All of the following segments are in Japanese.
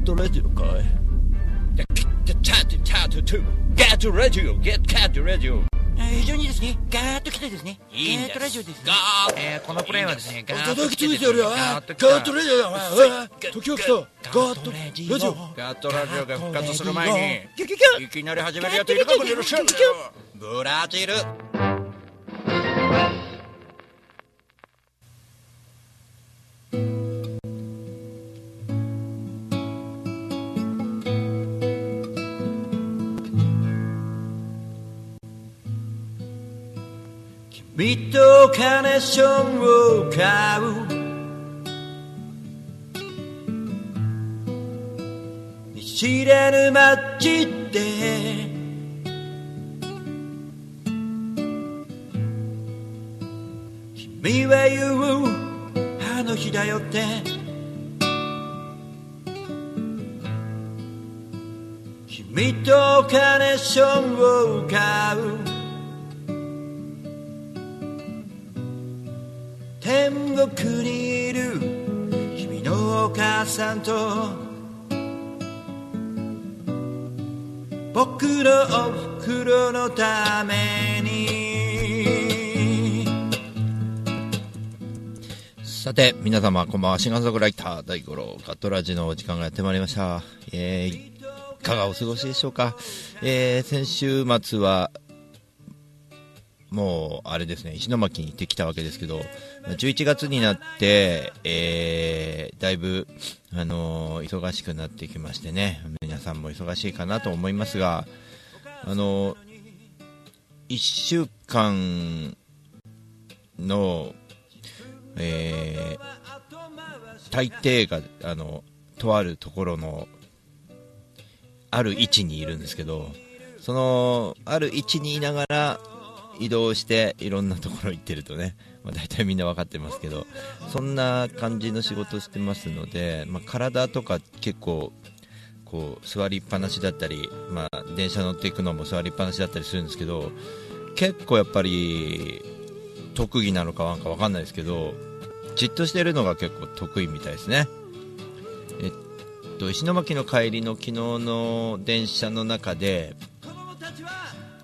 ットラジオか？いチャチャチャチャチャゲットラジオゲットラジオ。非常にですね、ガーッと来てですね、いいッとラジオです、ね。ガーッ。えー、このプレイはですね、ガーッガーッとジオだ時が来た。ガーッとラジガーッとラジオが復活する前に、いきなり始めるやついるかもしれませんブラジル。カーネーションを買う。見知らぬ街で君は言うあの日だよって。君とカーネーションを買う。さんと僕のおふくろのために。さて皆様こんばんは。シンガーソングライター大五郎カットラジのお時間がやってまいりました、えー、いかがお過ごしでしょうか、えー、先週末はもう、あれですね、石巻に行ってきたわけですけど、11月になって、えー、だいぶ、あのー忙しくなってきましてね、皆さんも忙しいかなと思いますが、あのー、1週間の、えー、大抵が、あの、とあるところの、ある位置にいるんですけど、その、ある位置にいながら、移動していろんなところ行ってるとね、まあ、大体みんな分かってますけどそんな感じの仕事してますので、まあ、体とか結構こう座りっぱなしだったり、まあ、電車乗っていくのも座りっぱなしだったりするんですけど結構やっぱり特技なのかなんか分かんないですけどじっとしてるのが結構得意みたいですね。えっと石巻の帰りの昨日の電車の中で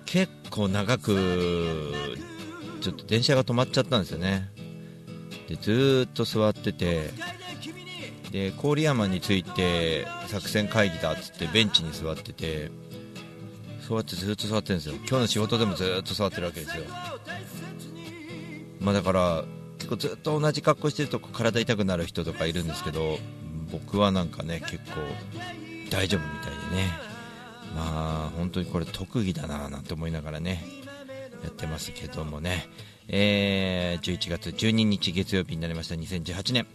結構長くちょっと電車が止まっちゃったんですよね。でずっと座っててで郡山に着いて作戦会議だっつってベンチに座っててそうやってずっと座ってるんですよ。今日の仕事でもずっと座ってるわけですよ。まあだから結構ずっと同じ格好してると体痛くなる人とかいるんですけど僕はなんかね結構大丈夫みたいでね。まあ本当にこれ特技だななんて思いながらねやってますけどもね、えー11月12日月曜日になりました。2018年、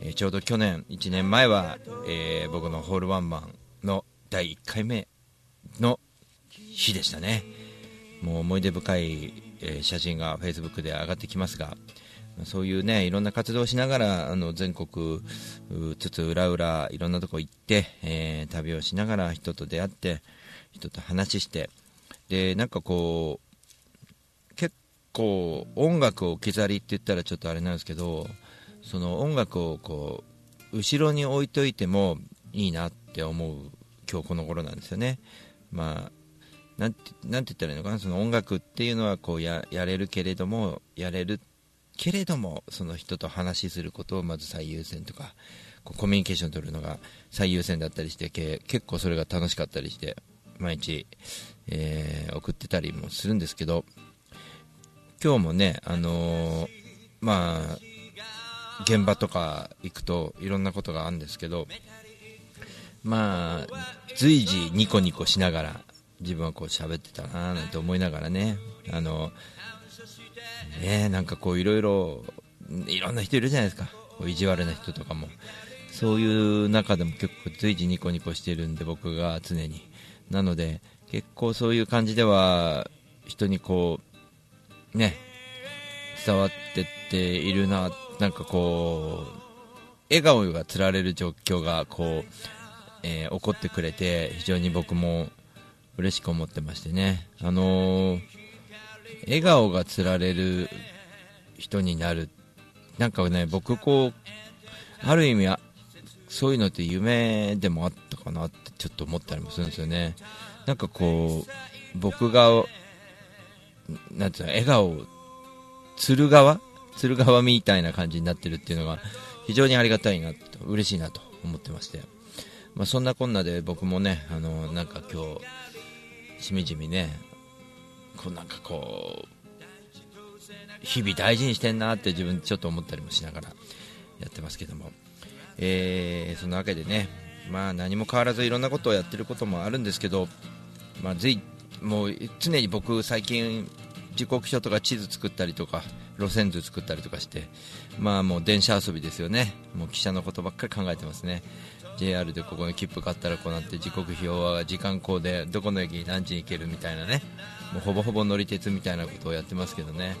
えーちょうど去年1年前は、えー僕のホールワンマンの第1回目の日でしたね。もう思い出深い、え写真が Facebook で上がってきますがそういうねいろんな活動をしながらあの全国うつつ裏裏いろんなとこ行って、えー旅をしながら人と出会って人と話してでなんかこう結構音楽を置き去りって言ったらちょっとあれなんですけどその音楽をこう後ろに置いといてもいいなって思う今日この頃なんですよね。まあなんてなんて言ったらいいのかな？その音楽っていうのはこうやれるけれどもやれるけれどもその人と話しすることをまず最優先とかこうコミュニケーション取るのが最優先だったりしてけ結構それが楽しかったりして毎日、えー送ってたりもするんですけど今日もねあのーまあ現場とか行くといろんなことがあるんですけどまあ随時ニコニコしながら自分はこう喋ってたななんて思いながらねあのねなんかこういろいろいろんな人いるじゃないですか。こう意地悪な人とかも。そういう中でも結構随時ニコニコしてるんで僕が常に。なので結構そういう感じでは人にこうね伝わってっているななんかこう笑顔がつられる状況がこう、えー起こってくれて非常に僕も嬉しく思ってましてね。あのー笑顔がつられる人になるなんかね僕こうある意味そういうのって夢でもあったかなってちょっと思ったりもするんですよね。なんかこう僕がなんてうの笑顔を釣る側？釣る側みたいな感じになってるっていうのが非常にありがたいなと嬉しいなと思ってまして、まあ、そんなこんなで僕もねあのなんか今日しみじみねこうなんかこう日々大事にしてんなって自分ちょっと思ったりもしながらやってますけども、えーそんなわけでね、まあ、何も変わらずいろんなことをやってることもあるんですけど、まあ、ずいもう常に僕、最近時刻表とか地図作ったりとか路線図作ったりとかして、まあ、もう電車遊びですよね、もう汽車のことばっかり考えてますね。JR でここの切符買ったらこうなって時刻表は時間こうでどこの駅に何時に行けるみたいなね。もうほぼほぼ乗り鉄みたいなことをやってますけどね。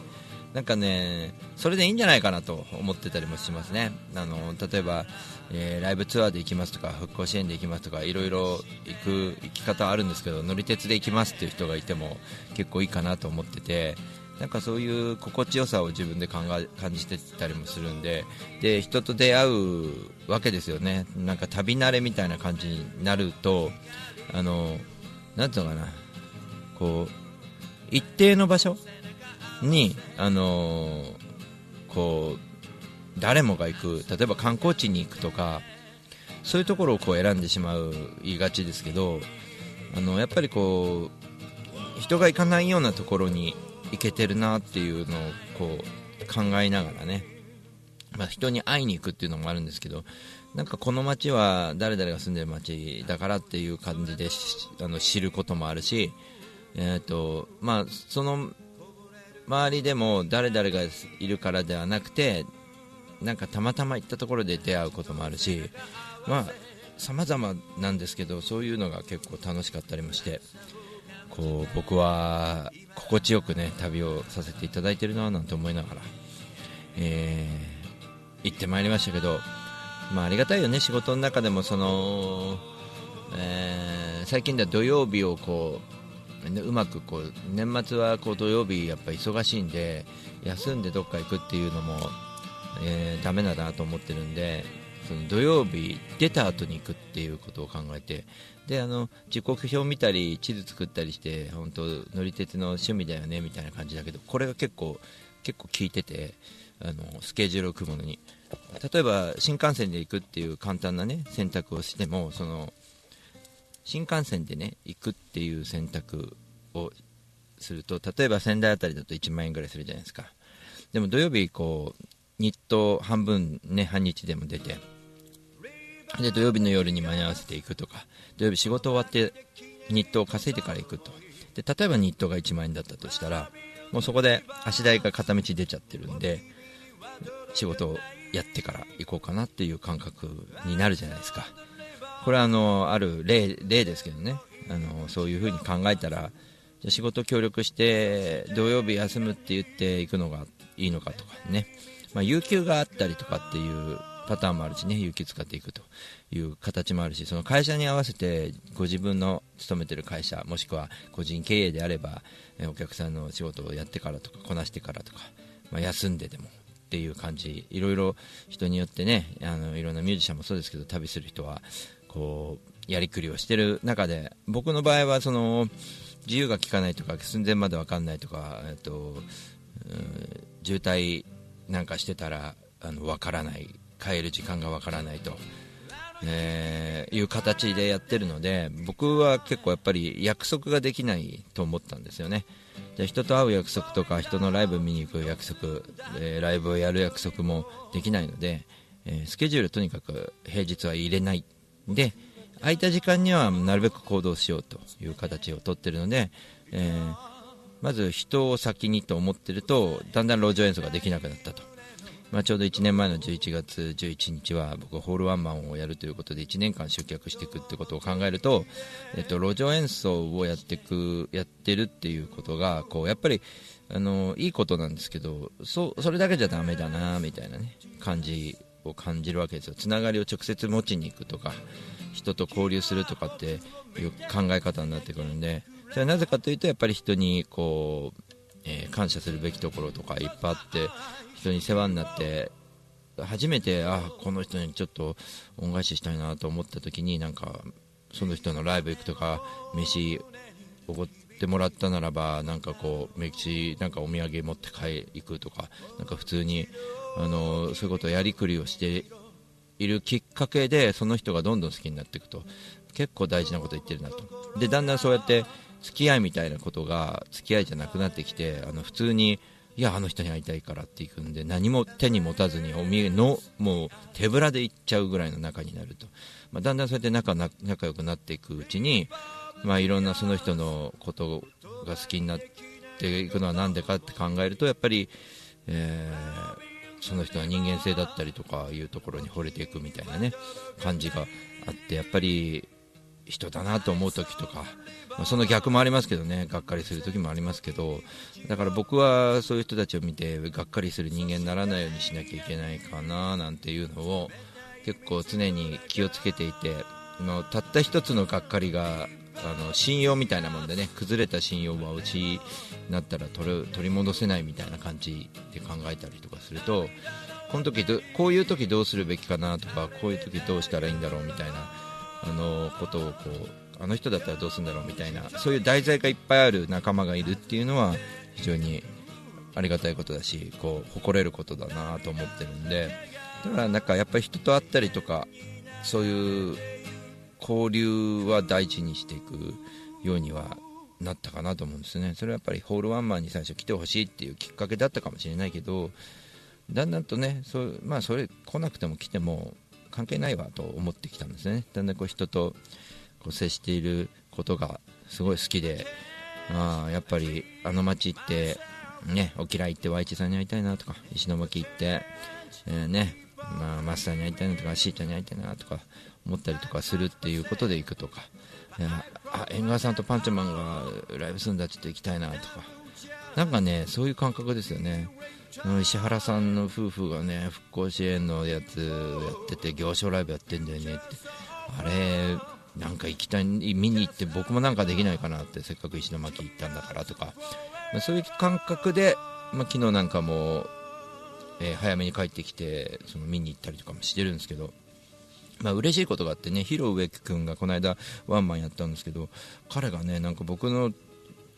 なんかね、それでいいんじゃないかなと思ってたりもしますね。あの例えば、えーライブツアーで行きますとか復興支援で行きますとかいろいろ行く行き方あるんですけど乗り鉄で行きますっていう人がいても結構いいかなと思っててなんかそういう心地よさを自分で考え感じてたりもするんでで人と出会うわけですよねなんか旅慣れみたいな感じになるとあのなんていうのかなこう一定の場所に、あのーこう誰もが行く例えば観光地に行くとかそういうところをこう選んでしまう言いがちですけどあのやっぱりこう人が行かないようなところに行けてるなっていうのをこう考えながらね、まあ、人に会いに行くっていうのもあるんですけどなんかこの街は誰々が住んでる街だからっていう感じであの知ることもあるし、えーとまあ、その周りでも誰々がいるからではなくてなんかたまたま行ったところで出会うこともあるしまあ様々なんですけどそういうのが結構楽しかったりもしてこう僕は心地よくね旅をさせていただいてるななんて思いながら、えー行ってまいりましたけど、まあ、ありがたいよね仕事の中でもその、えー最近では土曜日をこうねうまくこう年末はこう土曜日やっぱ忙しいんで休んでどっか行くっていうのも、えー、ダメだなと思ってるんでその土曜日出た後に行くっていうことを考えてであの時刻表見たり地図作ったりして本当乗り鉄の趣味だよねみたいな感じだけどこれが結構結構効いててあのスケジュールを組むのに。例えば新幹線で行くっていう簡単なね選択をしてもその新幹線でね行くっていう選択をすると例えば仙台あたりだと1万円ぐらいするじゃないですか。でも土曜日こう日当半分ね半日でも出てで土曜日の夜に間に合わせていくとか土曜日仕事終わって日当を稼いでから行くと。で例えば日当が1万円だったとしたらもうそこで足代が片道出ちゃってるんで仕事をやってから行こうかなっていう感覚になるじゃないですか。これはあのある例例ですけどね。あのそういうふうに考えたらじゃ仕事協力して土曜日休むって言って行くのがいいのかとかね、まあ、有給があったりとかっていうパターンもあるしね。有給使っていくという形もあるしその会社に合わせてご自分の勤めてる会社もしくは個人経営であればお客さんの仕事をやってからとかこなしてからとか、まあ、休んででもっていう感じ。いろいろ人によってねあのいろんなミュージシャンもそうですけど旅する人はこうやりくりをしてる中で僕の場合はその自由が利かないとか寸前まで分かんないとか、えっと渋滞なんかしてたらあの分からない帰る時間が分からないと、えーいう形でやってるので僕は結構やっぱり約束ができないと思ったんですよね。じゃあ人と会う約束とか人のライブ見に行く約束、えーライブをやる約束もできないので、えースケジュールとにかく平日は入れない。で空いた時間にはなるべく行動しようという形をとってるので、えーまず人を先にと思ってるとだんだん路上演奏ができなくなったと、まあ、ちょうど1年前の11月11日は僕はホールワンマンをやるということで1年間集客していくってことを考えると、えっと、路上演奏をやってくやってるっていうことがこうやっぱりあのいいことなんですけどそそれだけじゃダメだなみたいなね感じを感じるわけですよ。つながりを直接持ちに行くとか人と交流するとかっていう考え方になってくるんでそれはなぜかというとやっぱり人にこう、えー感謝するべきところとかいっぱいあって人に世話になって初めてあこの人にちょっと恩返ししたいなと思った時になんかその人のライブ行くとか飯おごっててもらったならばなんかこう飯なんかお土産持って帰行くとかなんか普通にあのそういうことをやりくりをしているきっかけでその人がどんどん好きになっていくと。結構大事なこと言ってるなと。でだんだんそうやって付き合いみたいなことが付き合いじゃなくなってきてあの普通にいやあの人に会いたいからっていくんで何も手に持たずにお土産のもう手ぶらで行っちゃうぐらいの仲になると、まあ、だんだんそうやって仲仲良くなっていくうちに、まあ、いろんなその人のことが好きになっていくのは何でかって考えるとやっぱり、えーその人は人間性だったりとかいうところに惚れていくみたいなね感じがあってやっぱり人だなと思う時とか、まあ、その逆もありますけどねがっかりする時もありますけどだから僕はそういう人たちを見てがっかりする人間にならないようにしなきゃいけないかななんていうのを結構常に気をつけていてたった一つのがっかりがあの信用みたいなもんでね崩れた信用はうちになったら取る取り戻せないみたいな感じで考えたりとかするとこの時どこういう時どうするべきかなとかこういう時どうしたらいいんだろうみたいなあのことをこうあの人だったらどうするんだろうみたいなそういう題材がいっぱいある仲間がいるっていうのは非常にありがたいことだしこう誇れることだなと思ってるんでだからなんかやっぱり人と会ったりとかそういう交流は大事にしていくようにはなったかなと思うんですね。それはやっぱりホールワンマンに最初来てほしいっていうきっかけだったかもしれないけどだんだんとねそまあそれ来なくても来ても関係ないわと思ってきたんですね。だんだんこう人とこう接していることがすごい好きであやっぱりあの街行ってね沖縄行ってワイチさんに会いたいなとか石巻行って、えー、ねまあ、マスターに会いたいなとかシーちゃんに会いたいなとか思ったりとかするっていうことで行くとか。あ縁側さんとパンチマンがライブするんだちょっと行きたいなとか。なんかねそういう感覚ですよね。石原さんの夫婦がね復興支援のやつやってて行商ライブやってんだよねって。あれなんか行きたい見に行って僕もなんかできないかなってせっかく石巻行ったんだからとか、まあ、そういう感覚で、まあ、昨日なんかも、えー、早めに帰ってきてその見に行ったりとかもしてるんですけど。まあ嬉しいことがあってね、ヒロ植木君がこの間ワンマンやったんですけど、彼がね、なんか僕の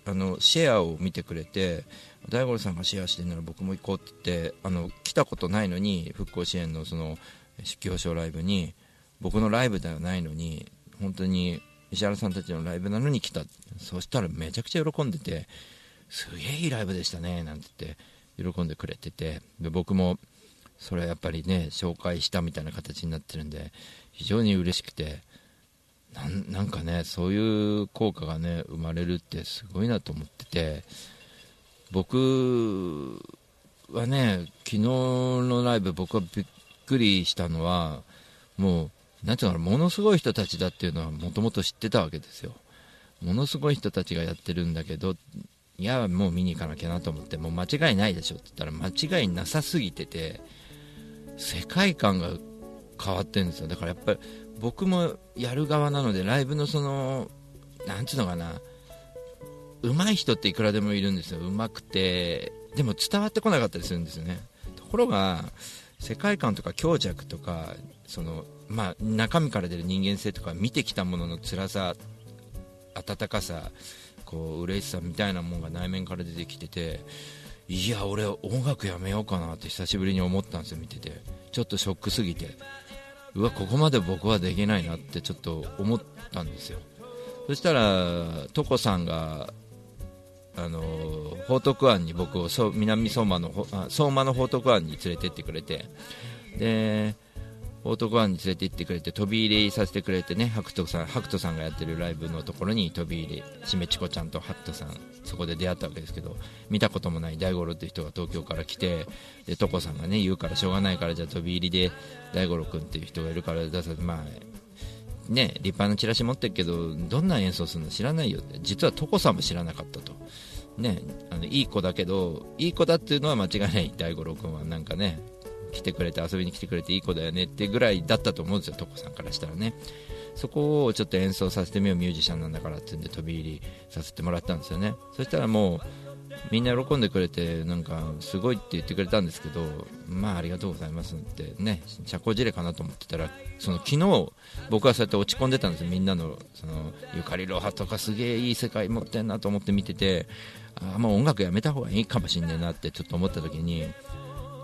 あのシェアを見てくれて、大五郎さんがシェアしてるなら僕も行こうって言って、あの来たことないのに、復興支援のその表彰ライブに、僕のライブではないのに、本当に石原さんたちのライブなのに来た、そしたらめちゃくちゃ喜んでて、すげえいいライブでしたねなんて言って、喜んでくれてて、で僕もそれはやっぱりね紹介したみたいな形になってるんで非常に嬉しくてなんかねそういう効果がね生まれるってすごいなと思ってて僕はね昨日のライブ僕はびっくりしたのはもうなんていうのものすごい人たちだっていうのはもともと知ってたわけですよ。ものすごい人たちがやってるんだけどいやもう見に行かなきゃなと思ってもう間違いないでしょって言ったら間違いなさすぎてて世界観が変わってるんですよ。だからやっぱり僕もやる側なのでライブのそのなんていうのかな。上手い人っていくらでもいるんですよ。上手くてでも伝わってこなかったりするんですよね。ところが世界観とか強弱とかその、まあ、中身から出る人間性とか見てきたものの辛さ温かさこう嬉しさみたいなものが内面から出てきてていや俺音楽やめようかなって久しぶりに思ったんですよ見てて。ちょっとショックすぎて。うわここまで僕はできないなってちょっと思ったんですよ。そしたらトコさんがあの報徳庵に僕をそ南相馬の相馬の報徳庵に連れてってくれて。でオートゴアに連れて行ってくれて飛び入りさせてくれてねハクトさんハクトさんがやってるライブのところに飛び入りしめちこちゃんとハクトさんそこで出会ったわけですけど見たこともない大五郎って人が東京から来てでトコさんがね言うからしょうがないからじゃあ飛び入りで大五郎君っていう人がいるから出さまあね立派なチラシ持ってるけどどんな演奏するの知らないよって実はトコさんも知らなかったと。ね、あのいい子だけどいい子だっていうのは間違いない大五郎君はなんかね来てくれて遊びに来てくれていい子だよねってぐらいだったと思うんですよ、トコさんからしたらね。そこをちょっと演奏させてみようミュージシャンなんだからってんで飛び入りさせてもらったんですよね。そしたらもうみんな喜んでくれてなんかすごいって言ってくれたんですけどまあありがとうございますってね社交辞令かなと思ってたらその昨日僕はそうやって落ち込んでたんですよみんなのそのゆかりロハとかすげえいい世界持ってんなと思って見ててあもう音楽やめた方がいいかもしんねえなってちょっと思った時に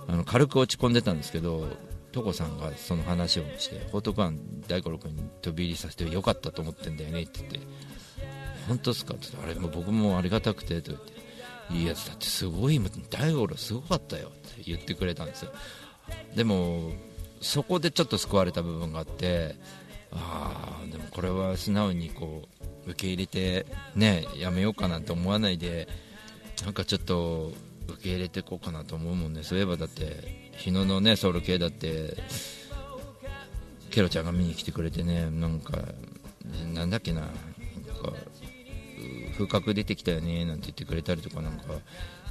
あの軽く落ち込んでたんですけど所さんがその話をして報徳湾大五郎君に飛び入りさせてよかったと思ってんだよねって言って本当ですか？って言ってあれも僕もありがたくてと言っていいやつだってすごい大五郎すごかったよって言ってくれたんですよ。でもそこでちょっと救われた部分があってああでもこれは素直にこう受け入れてねやめようかなんて思わないでなんかちょっと受け入れていこうかなと思うもんね。そういえばだって日野のねソウル系だってケロちゃんが見に来てくれてねなんかなんだっけななんか風格出てきたよねなんて言ってくれたりとかなんか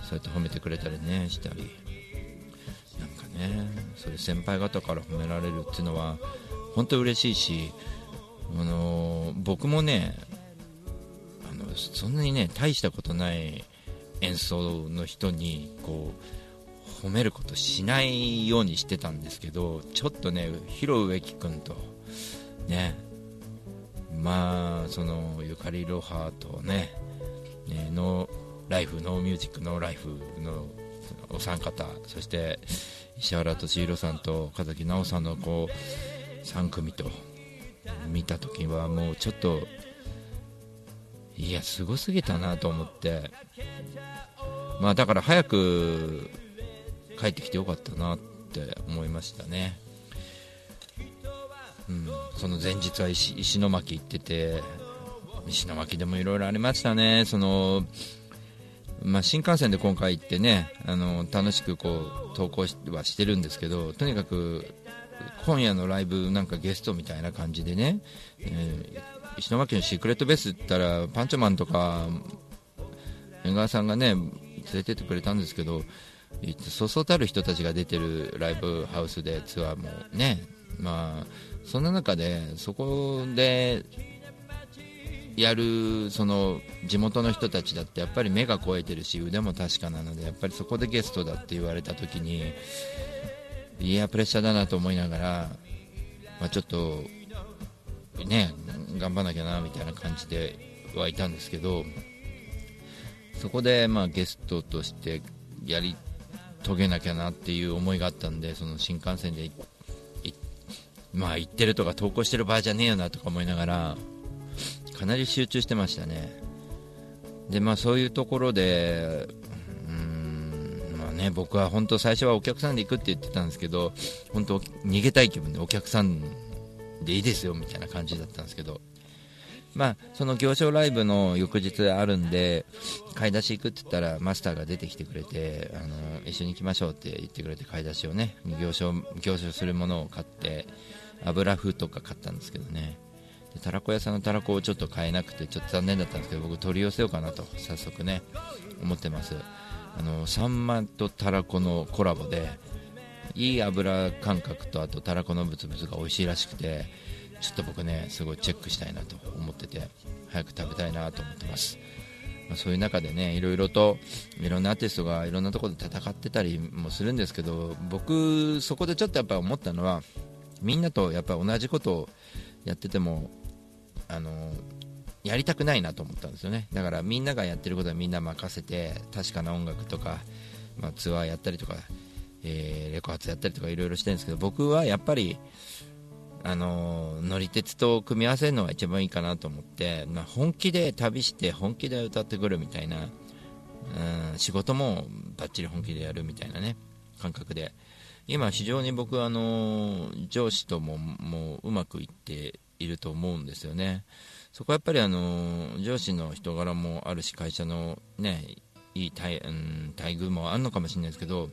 そうやって褒めてくれたりねしたり。なんかねそういう先輩方から褒められるっていうのは本当嬉しいしあの僕もねあのそんなにね大したことない演奏の人にこう褒めることしないようにしてたんですけどちょっとね広植木君とねまあそのゆかりロハとねねノーライフノーミュージックノーライフのお三方そして石原敏弘さんと岡崎直さんのこう3組と見た時はもうちょっといやすごすぎたなと思ってまあだから早く帰ってきてよかったなって思いましたね。うん、その前日は石石巻行ってて石巻でもいろいろありましたね。その、まあ、新幹線で今回行ってねあの楽しくこう投稿はしてるんですけどとにかく今夜のライブなんかゲストみたいな感じでね、えー、石巻のシークレットベースって言ったらパンチョマンとか江川さんがね連れてってくれたんですけどそそうたる人たちが出てるライブハウスでツアーもねまあそんな中でそこでやるその地元の人たちだってやっぱり目が肥えてるし腕も確かなのでやっぱりそこでゲストだって言われた時にいやプレッシャーだなと思いながら、まあ、ちょっとね頑張らなきゃなみたいな感じではいたんですけどそこでまあゲストとしてやり遂げなきゃなっていう思いがあったんでその新幹線でまあ言ってるとか投稿してる場合じゃねえよなとか思いながらかなり集中してましたね。でまあそういうところでうんまあね僕は本当最初はお客さんで行くって言ってたんですけど本当逃げたい気分でお客さんでいいですよみたいな感じだったんですけどまあ、その行商ライブの翌日あるんで買い出し行くって言ったらマスターが出てきてくれてあの一緒に行きましょうって言ってくれて買い出しをね行商行商するものを買って油麩とか買ったんですけどね。でたらこ屋さんのたらこをちょっと買えなくてちょっと残念だったんですけど僕取り寄せようかなと早速ね思ってます。あのサンマとたらこのコラボでいい油感覚とあとたらこのブツブツが美味しいらしくてちょっと僕ねすごいチェックしたいなと思ってて早く食べたいなと思ってます。まあ、そういう中でねいろいろといろんなアーティストがいろんなところで戦ってたりもするんですけど僕そこでちょっとやっぱ思ったのはみんなとやっぱ同じことをやっててもあのやりたくないなと思ったんですよね。だからみんながやってることはみんな任せて確かな音楽とか、まあ、ツアーやったりとか、えー、レコ発やったりとかいろいろしてるんですけど僕はやっぱりあの乗り鉄と組み合わせるのが一番いいかなと思って、まあ、本気で旅して本気で歌ってくるみたいな、うん、仕事もバッチリ本気でやるみたいなね感覚で今、非常に僕、あの上司とももううまくいっていると思うんですよね。そこはやっぱりあの上司の人柄もあるし会社の、ね、いい待,、うん、待遇もあるのかもしれないですけど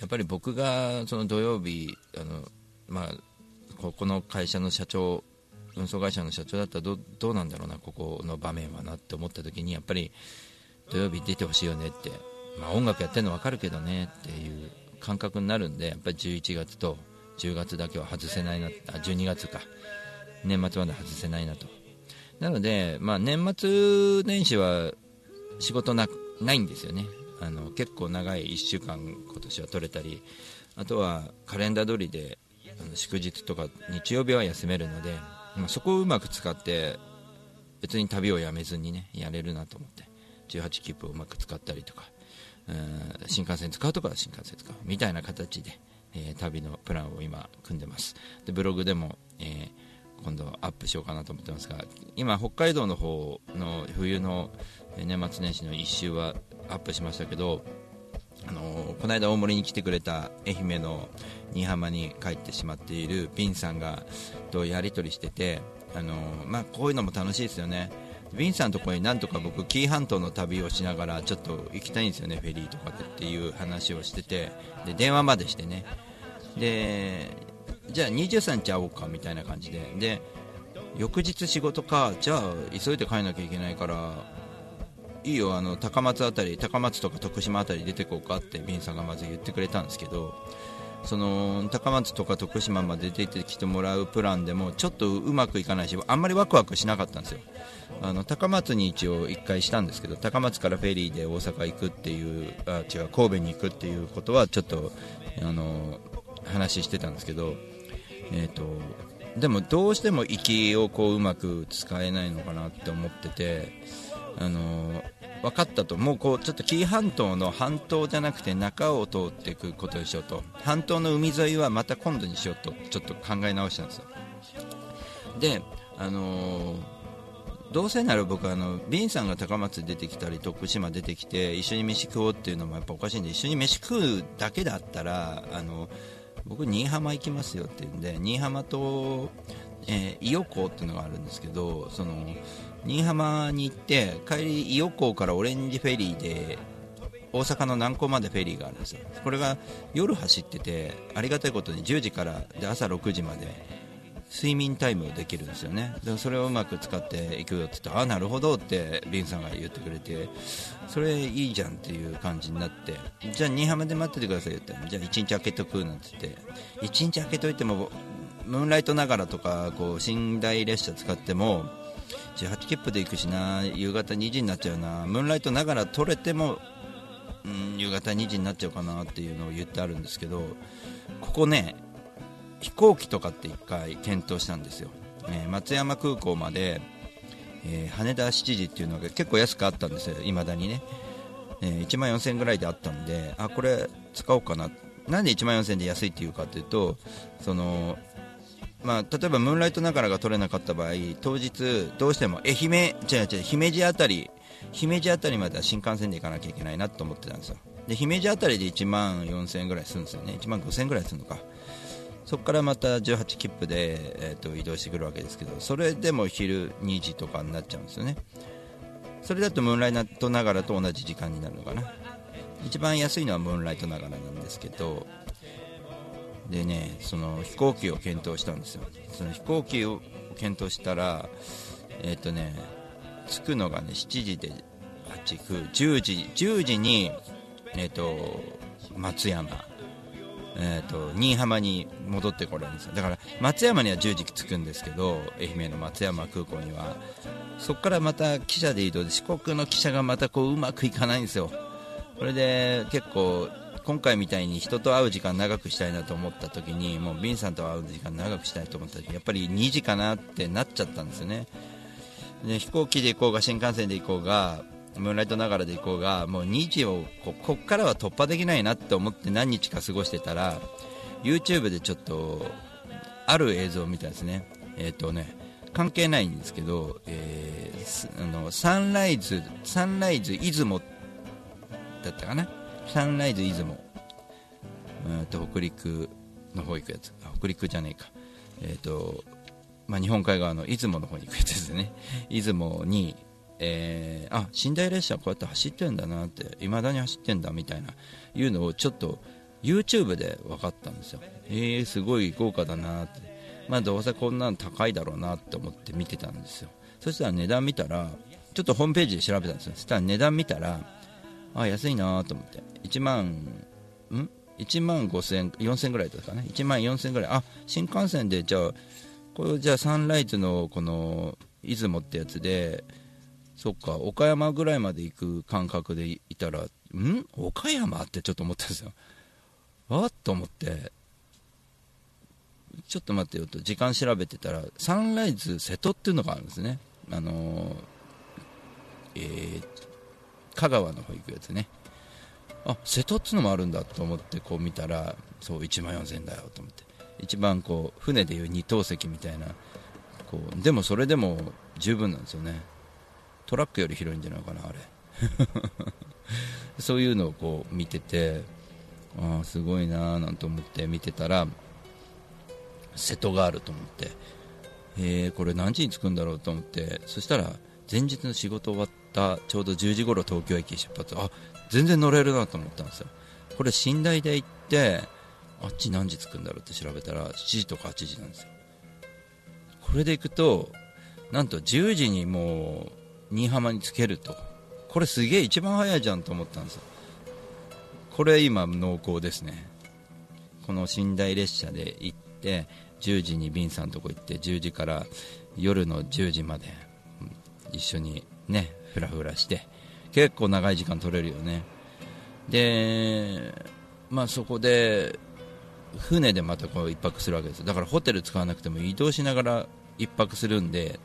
やっぱり僕がその土曜日あの、まあ、ここの会社の社長運送会社の社長だったらどどうなんだろうなここの場面はなって思った時にやっぱり土曜日出てほしいよねって、まあ、音楽やってるの分かるけどねっていう感覚になるんでやっぱり11月と10月だけは外せないなあ12月か。年末まで外せないなと。なので、まあ、年末年始は仕事なないんですよね。あの結構長い1週間今年は取れたりあとはカレンダー通りで祝日とか日曜日は休めるので、まあ、そこをうまく使って別に旅をやめずにねやれるなと思って18切符をうまく使ったりとかうん新幹線使うとかは新幹線使うみたいな形で、えー旅のプランを今組んでます。でブログでも、えー今度アップしようかなと思ってますが今北海道の方の冬の年末年始の1週はアップしましたけどあのーこの間大森に来てくれた愛媛の新居浜に帰ってしまっているビンさんがとやり取りしてて、あのまあ、こういうのも楽しいですよね。ビンさんのところになんとか僕紀伊半島の旅をしながらちょっと行きたいんですよねフェリーとかでっていう話をしてて。で電話までしてね。でじゃあ23日会おうかみたいな感じで。で翌日仕事かじゃあ急いで帰らなきゃいけないからいいよあの高松あたり高松とか徳島あたり出てこうかってビンさんがまず言ってくれたんですけどその高松とか徳島まで出てきてもらうプランでもちょっとうまくいかないしあんまりワクワクしなかったんですよ。あの高松に一応1回したんですけど高松からフェリーで大阪行くっていうあ違う神戸に行くっていうことはちょっとあの話してたんですけどえー、とでもどうしても行きをこううまく使えないのかなって思っててあの分かったともう。こうちょっと紀伊半島の半島じゃなくて中を通っていくことにしようと。半島の海沿いはまた今度にしようと。ちょっと考え直したんですよ。であのーどうせなら僕あのビンさんが高松出てきたり徳島出てきて一緒に飯食おうっていうのもやっぱおかしいんで一緒に飯食うだけだったらあの僕新居浜行きますよって言うんで新居浜と、えー伊予港っていうのがあるんですけどその新居浜に行って帰り伊予港からオレンジフェリーで大阪の南港までフェリーがあるんですよ。これが夜走っててありがたいことに10時からで朝6時まで睡眠タイムできるんですよね。でそれをうまく使っていくよって言ってああなるほどってリンさんが言ってくれてそれいいじゃんっていう感じになってじゃあ新居浜で待っててくださいよってじゃあ1日空けとくなんて言って1日空けといてもムーンライトながらとかこう寝台列車使っても18切符で行くしな。夕方2時になっちゃうな。ムーンライトながら取れてもうん夕方2時になっちゃうかなっていうのを言ってあるんですけどここね飛行機とかって1回検討したんですよ、えー松山空港まで、えー羽田7時っていうのが結構安くあったんですよ。いまだにね、えー1万4000円ぐらいであったんであこれ使おうかな。なんで1万4000円で安いっていうかっていうとそのまあ、例えばムーンライトながらが取れなかった場合当日どうしても愛媛違う違う姫路あたり姫路あたりまでは新幹線で行かなきゃいけないなと思ってたんですよ。で姫路あたりで1万4000円ぐらいするんですよね。1万5000円ぐらいするのか。そこからまた18切符で、えー、と移動してくるわけですけどそれでも昼2時とかになっちゃうんですよね。それだとムーンライトながらと同じ時間になるのかな。一番安いのはムーンライトながらなんですけどでねその飛行機を検討したんですよ。その飛行機を検討したらえっ、とね着くのがね7時で8、9、10時10時にえっ、と松山えー、と新居浜に戻ってこれるんですよ。だから松山には10時着くんですけど愛媛の松山空港には。そこからまた汽車で移動で四国の汽車がまたこううまくいかないんですよ。これで結構今回みたいに人と会う時間長くしたいなと思った時にもうビンさんと会う時間長くしたいと思った時やっぱり2時かなってなっちゃったんですよね。で飛行機で行こうが新幹線で行こうがムーンライトながらで行こうがもう2時をここっからは突破できないなって思って何日か過ごしてたら YouTube でちょっとある映像を見たんですね。えっ、とね関係ないんですけど、えーあのサンライズサンライズ出雲だったかな？サンライズ出雲。うんと北陸の方行くやつ。北陸じゃねえか。えっ、とまあ、日本海側の出雲の方に行くやつですね。出雲に、えーあ寝台列車こうやって走ってんだなっていまだに走ってんだみたいないうのをちょっと YouTube で分かったんですよ。えー、すごい豪華だなって。まあどうせこんなの高いだろうなって思って見てたんですよ。そしたら値段見たらちょっとホームページで調べたんですよ。そしたら値段見たらあ安いなと思って。1万ん？1万5000円4000ぐらいですかね1万4000ぐらい。あ新幹線でじゃあこれじゃあサンライズのこの出雲ってやつでそっか岡山ぐらいまで行く感覚でいたらん？岡山ってちょっと思ったんですよ。あっと思って。ちょっと待ってよと。時間調べてたらサンライズ瀬戸っていうのがあるんですね。あのーえー香川の方行くやつね。あ瀬戸っつうのもあるんだと思ってこう見たらそう1万4000円だよと思って。一番こう船でいう二等席みたいなこうでもそれでも十分なんですよね。トラックより広いんじゃないかなあれ。そういうのをこう見ててああすごいなーなんて思って見てたら瀬戸があると思って。えー、これ何時に着くんだろうと思って。そしたら前日の仕事終わってたちょうど10時頃東京駅出発。あ全然乗れるなと思ったんですよ。これ寝台で行ってあっち何時着くんだろうって調べたら7時とか8時なんですよ。これで行くとなんと10時にもう新居浜に着けると。これすげえ一番早いじゃんと思ったんですよ。これ今濃厚ですね。この寝台列車で行って10時に便さんのとこ行って10時から夜の10時まで一緒にねフラフラして結構長い時間取れるよね。でまあそこで船でまたこう一泊するわけですだからホテル使わなくても移動しながら一泊するんで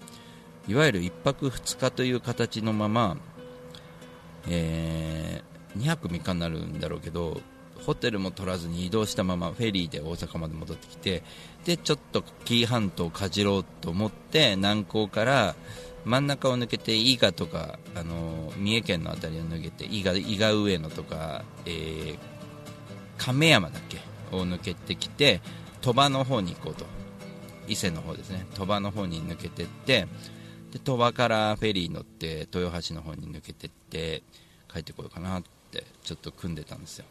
いわゆる一泊二日という形のまま、え2泊3日になるんだろうけどホテルも取らずに移動したままフェリーで大阪まで戻ってきてでちょっと紀伊半島をかじろうと思って南港から真ん中を抜けて伊賀とか、あの三重県の辺りを抜けて伊賀伊賀上野とか、えー亀山だっけ？を抜けてきて鳥羽の方に行こうと。伊勢の方ですね。鳥羽の方に抜けてってで鳥羽からフェリー乗って豊橋の方に抜けてって帰ってこようかなってちょっと組んでたんですよ。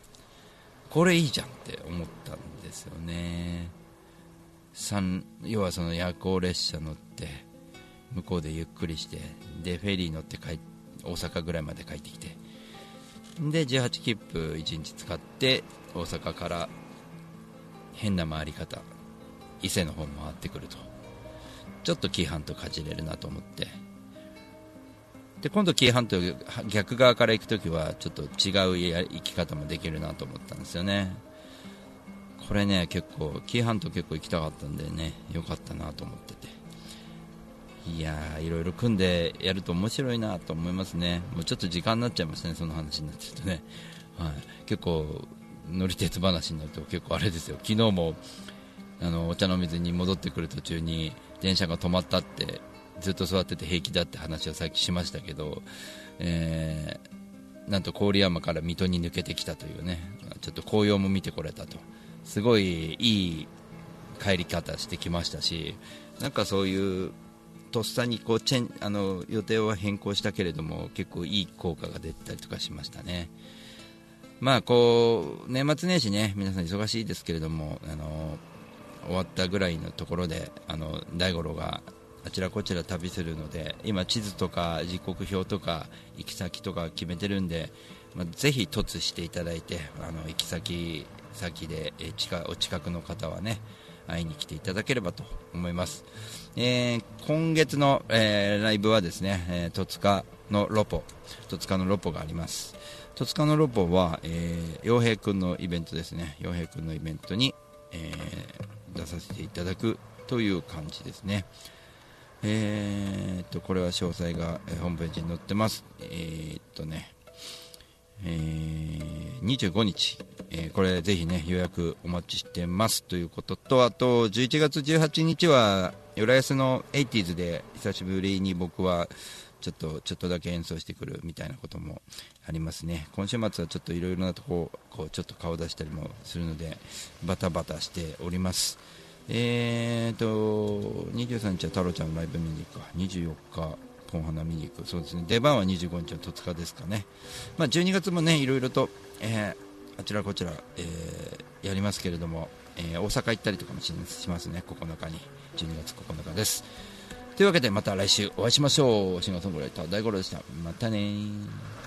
これいいじゃんって思ったんですよね。三要はその夜行列車乗って向こうでゆっくりしてでフェリー乗って帰大阪ぐらいまで帰ってきてで18切符1日使って大阪から変な回り方伊勢の方回ってくると。ちょっと紀伊半島かじれるなと思って。で今度紀伊半島逆側から行く時はちょっと違うや生き方もできるなと思ったんですよね。これね結構紀伊半島結構行きたかったんでねよかったなと思ってて。いやーいろいろ組んでやると面白いなと思いますね。もうちょっと時間になっちゃいますねその話になっちゃうとね、はい、結構乗り鉄話になると結構あれですよ。昨日もあのお茶の水に戻ってくる途中に電車が止まったってずっと座ってて平気だって話をさっきしましたけど、えーなんと郡山から水戸に抜けてきたというね。ちょっと紅葉も見てこれたと。すごいいい帰り方してきましたしなんかそういうとっさにこうチェンあの予定は変更したけれども結構いい効果が出たりとかしましたね。まあこう年末年始ね皆さん忙しいですけれどもあの終わったぐらいのところであの大五郎があちらこちら旅するので今地図とか時刻表とか行き先とか決めてるんで、まあ、ぜひ突していただいてあの行き先先でえ近お近くの方はね会いに来ていただければと思います、えー今月の、えーライブはですね、えー戸塚のロポ戸塚のロポがあります。戸塚のロポは、えー、洋平くんのイベントですね。洋平くんのイベントに、えー出させていただくという感じですね。えーっとこれは詳細が、えーホームページに載ってます。えーっとね。えー25日、えーこれぜひね予約お待ちしてますということとあと11月18日は浦安の 80s で久しぶりに僕はちょっとちょっとだけ演奏してくるみたいなこともありますね。今週末はちょっといろいろなとここうちょっと顔出したりもするのでバタバタしております。えーと23日は太郎ちゃんのライブ見に行くか。24日ポン花見に行くそうですね出番は25日の戸塚ですかね、まあ、12月もねいろいろと、えーあちらこちら、えーやりますけれども、えー大阪行ったりとかもししますね9日に12月9日ですというわけでまた来週お会いしましょうシンガーソングライター大五郎でしたまたねー